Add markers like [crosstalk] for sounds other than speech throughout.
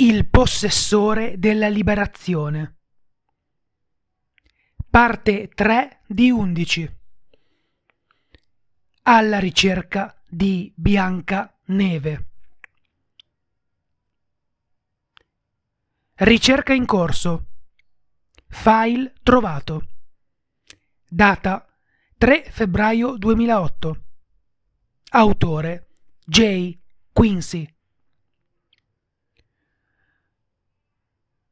Il possessore della liberazione. Parte 3 di 11. Alla ricerca di Bianca Neve. Ricerca in corso. File trovato. Data 3 febbraio 2008. Autore J. Quincy.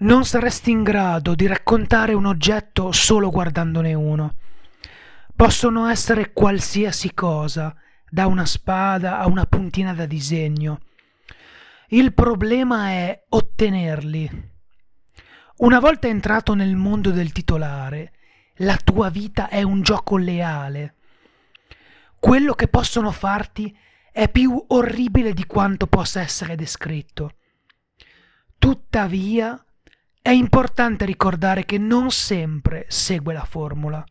Non saresti in grado di raccontare un oggetto solo guardandone uno. Possono essere qualsiasi cosa, da una spada a una puntina da disegno. Il problema è ottenerli. Una volta entrato nel mondo del titolare, la tua vita è un gioco leale. Quello che possono farti è più orribile di quanto possa essere descritto. Tuttavia, è importante ricordare che non sempre segue la formula.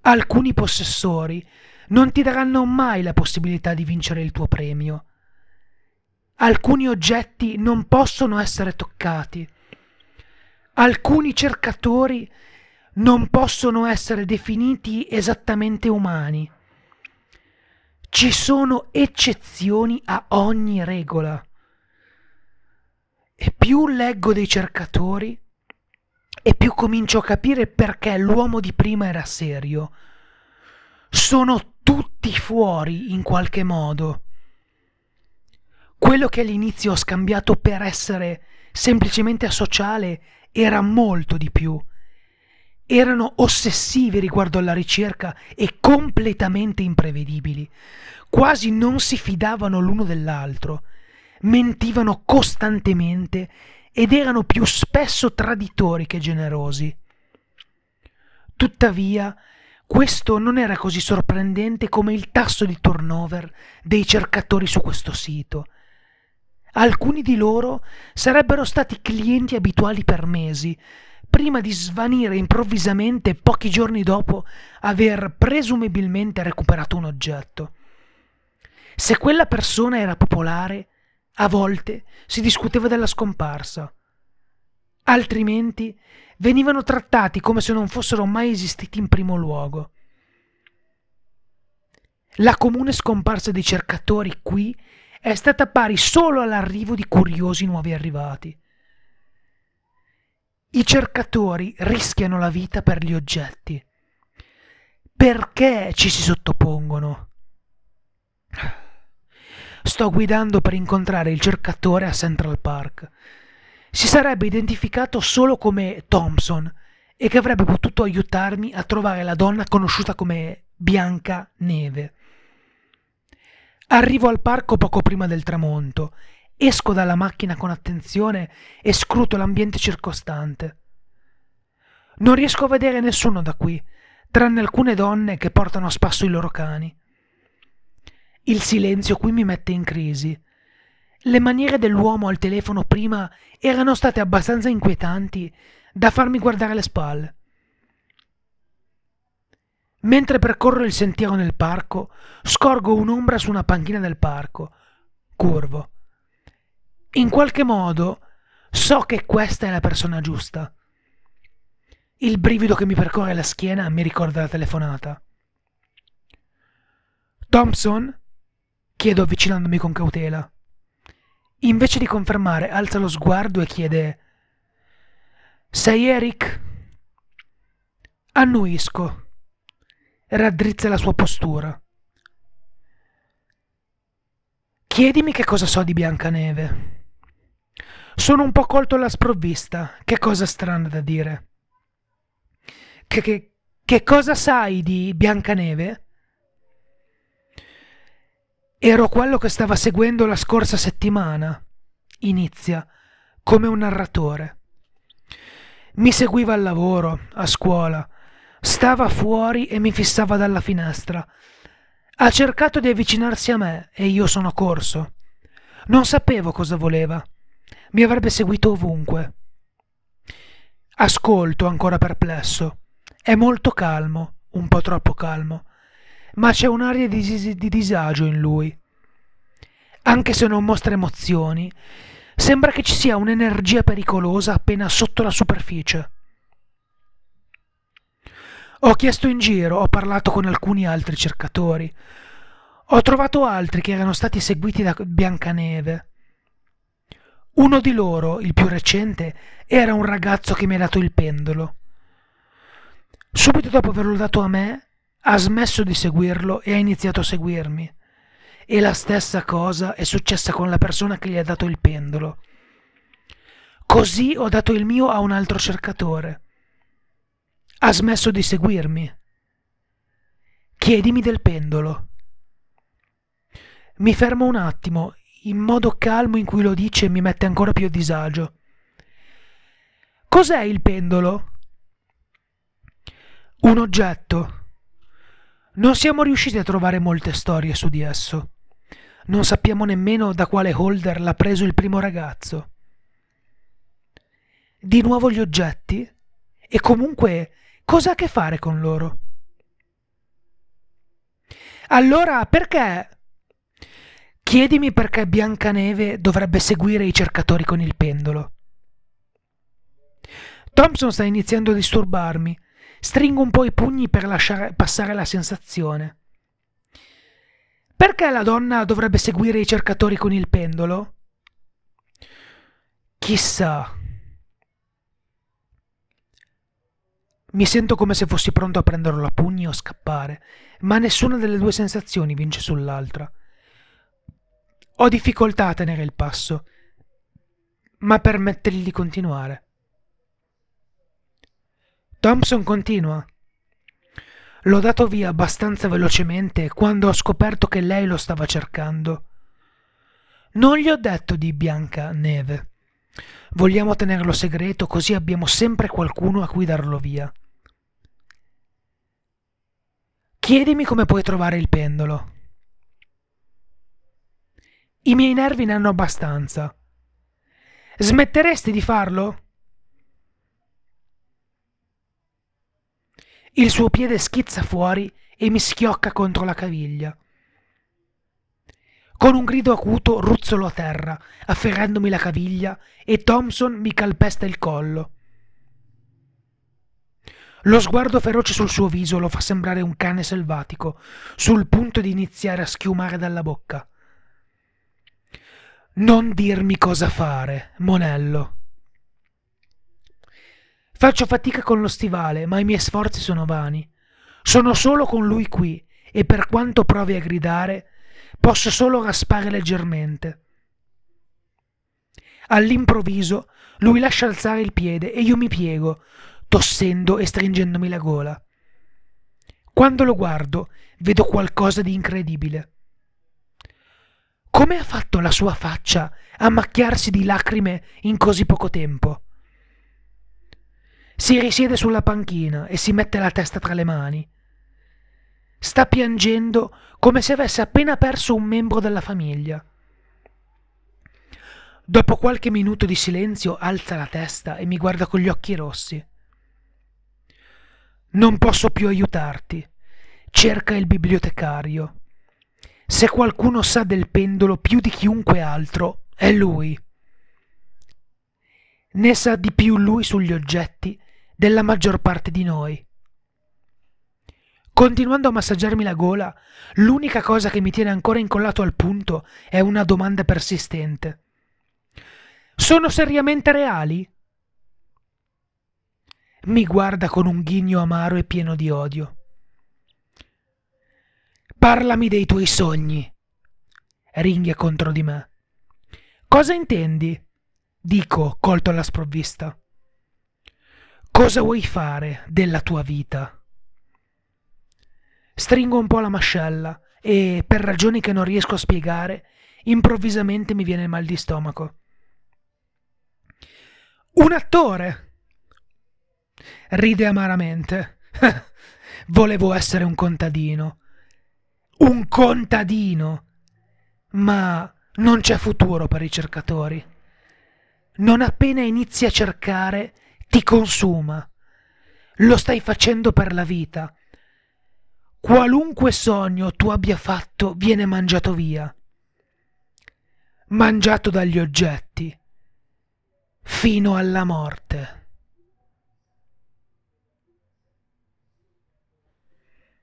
Alcuni possessori non ti daranno mai la possibilità di vincere il tuo premio. Alcuni oggetti non possono essere toccati. Alcuni cercatori non possono essere definiti esattamente umani. Ci sono eccezioni a ogni regola. E più leggo dei cercatori, e più comincio a capire perché l'uomo di prima era serio. Sono tutti fuori in qualche modo. Quello che all'inizio ho scambiato per essere semplicemente asociale era molto di più. Erano ossessivi riguardo alla ricerca e completamente imprevedibili. Quasi non si fidavano l'uno dell'altro mentivano costantemente ed erano più spesso traditori che generosi. Tuttavia, questo non era così sorprendente come il tasso di turnover dei cercatori su questo sito. Alcuni di loro sarebbero stati clienti abituali per mesi, prima di svanire improvvisamente pochi giorni dopo aver presumibilmente recuperato un oggetto. Se quella persona era popolare, a volte si discuteva della scomparsa, altrimenti venivano trattati come se non fossero mai esistiti in primo luogo. La comune scomparsa dei cercatori qui è stata pari solo all'arrivo di curiosi nuovi arrivati. I cercatori rischiano la vita per gli oggetti. Perché ci si sottopongono? Sto guidando per incontrare il cercatore a Central Park. Si sarebbe identificato solo come Thompson e che avrebbe potuto aiutarmi a trovare la donna conosciuta come Bianca Neve. Arrivo al parco poco prima del tramonto, esco dalla macchina con attenzione e scruto l'ambiente circostante. Non riesco a vedere nessuno da qui, tranne alcune donne che portano a spasso i loro cani. Il silenzio qui mi mette in crisi. Le maniere dell'uomo al telefono prima erano state abbastanza inquietanti da farmi guardare le spalle. Mentre percorro il sentiero nel parco, scorgo un'ombra su una panchina del parco, curvo. In qualche modo so che questa è la persona giusta. Il brivido che mi percorre la schiena mi ricorda la telefonata. Thompson? Chiedo avvicinandomi con cautela. Invece di confermare, alza lo sguardo e chiede Sei Eric? Annuisco. Raddrizza la sua postura. Chiedimi che cosa so di Biancaneve. Sono un po' colto alla sprovvista. Che cosa strana da dire. Che, che, che cosa sai di Biancaneve? Ero quello che stava seguendo la scorsa settimana. Inizia, come un narratore. Mi seguiva al lavoro, a scuola. Stava fuori e mi fissava dalla finestra. Ha cercato di avvicinarsi a me e io sono corso. Non sapevo cosa voleva. Mi avrebbe seguito ovunque. Ascolto ancora perplesso. È molto calmo, un po' troppo calmo ma c'è un'aria di, di disagio in lui. Anche se non mostra emozioni, Sembra che ci sia un'energia pericolosa appena sotto la superficie. Ho chiesto in giro, ho parlato con alcuni altri cercatori. Ho trovato altri che erano stati seguiti da Biancaneve. Uno di loro, il più recente, era un ragazzo che mi ha dato il pendolo. Subito dopo averlo dato a me, ha smesso di seguirlo e ha iniziato a seguirmi. E la stessa cosa è successa con la persona che gli ha dato il pendolo. Così ho dato il mio a un altro cercatore. Ha smesso di seguirmi. Chiedimi del pendolo. Mi fermo un attimo in modo calmo in cui lo dice mi mette ancora più a disagio. Cos'è il pendolo? Un oggetto. Non siamo riusciti a trovare molte storie su di esso. Non sappiamo nemmeno da quale holder l'ha preso il primo ragazzo. Di nuovo gli oggetti? E comunque, cosa ha a che fare con loro? Allora, perché Chiedimi perché Biancaneve dovrebbe seguire i cercatori con il pendolo. Thompson sta iniziando a disturbarmi. Stringo un po' i pugni per lasciare passare la sensazione. Perché la donna dovrebbe seguire i cercatori con il pendolo? Chissà. Mi sento come se fossi pronto a prenderlo a pugni o scappare, ma nessuna delle due sensazioni vince sull'altra. Ho difficoltà a tenere il passo, ma permettergli di continuare. Thompson continua. L'ho dato via abbastanza velocemente quando ho scoperto che lei lo stava cercando. Non gli ho detto di Bianca Neve. Vogliamo tenerlo segreto così abbiamo sempre qualcuno a cui darlo via. Chiedimi come puoi trovare il pendolo. I miei nervi ne hanno abbastanza. Smetteresti di farlo? Il suo piede schizza fuori e mi schiocca contro la caviglia. Con un grido acuto ruzzolo a terra, afferrandomi la caviglia, e Thompson mi calpesta il collo. Lo sguardo feroce sul suo viso lo fa sembrare un cane selvatico, sul punto di iniziare a schiumare dalla bocca. Non dirmi cosa fare, Monello. Faccio fatica con lo stivale, ma i miei sforzi sono vani. Sono solo con lui qui e per quanto provi a gridare, posso solo raspare leggermente. All'improvviso lui lascia alzare il piede e io mi piego, tossendo e stringendomi la gola. Quando lo guardo, vedo qualcosa di incredibile. Come ha fatto la sua faccia a macchiarsi di lacrime in così poco tempo? Si risiede sulla panchina e si mette la testa tra le mani. Sta piangendo come se avesse appena perso un membro della famiglia. Dopo qualche minuto di silenzio alza la testa e mi guarda con gli occhi rossi. Non posso più aiutarti. Cerca il bibliotecario. Se qualcuno sa del pendolo più di chiunque altro, è lui. Ne sa di più lui sugli oggetti della maggior parte di noi. Continuando a massaggiarmi la gola, l'unica cosa che mi tiene ancora incollato al punto è una domanda persistente. Sono seriamente reali? Mi guarda con un ghigno amaro e pieno di odio. Parlami dei tuoi sogni. Ringhia contro di me. Cosa intendi? Dico, colto alla sprovvista. Cosa vuoi fare della tua vita? Stringo un po' la mascella e, per ragioni che non riesco a spiegare, improvvisamente mi viene mal di stomaco. Un attore! Ride amaramente. [laughs] Volevo essere un contadino un contadino. Ma non c'è futuro per i cercatori. Non appena inizi a cercare, ti consuma. Lo stai facendo per la vita. Qualunque sogno tu abbia fatto viene mangiato via. Mangiato dagli oggetti, fino alla morte.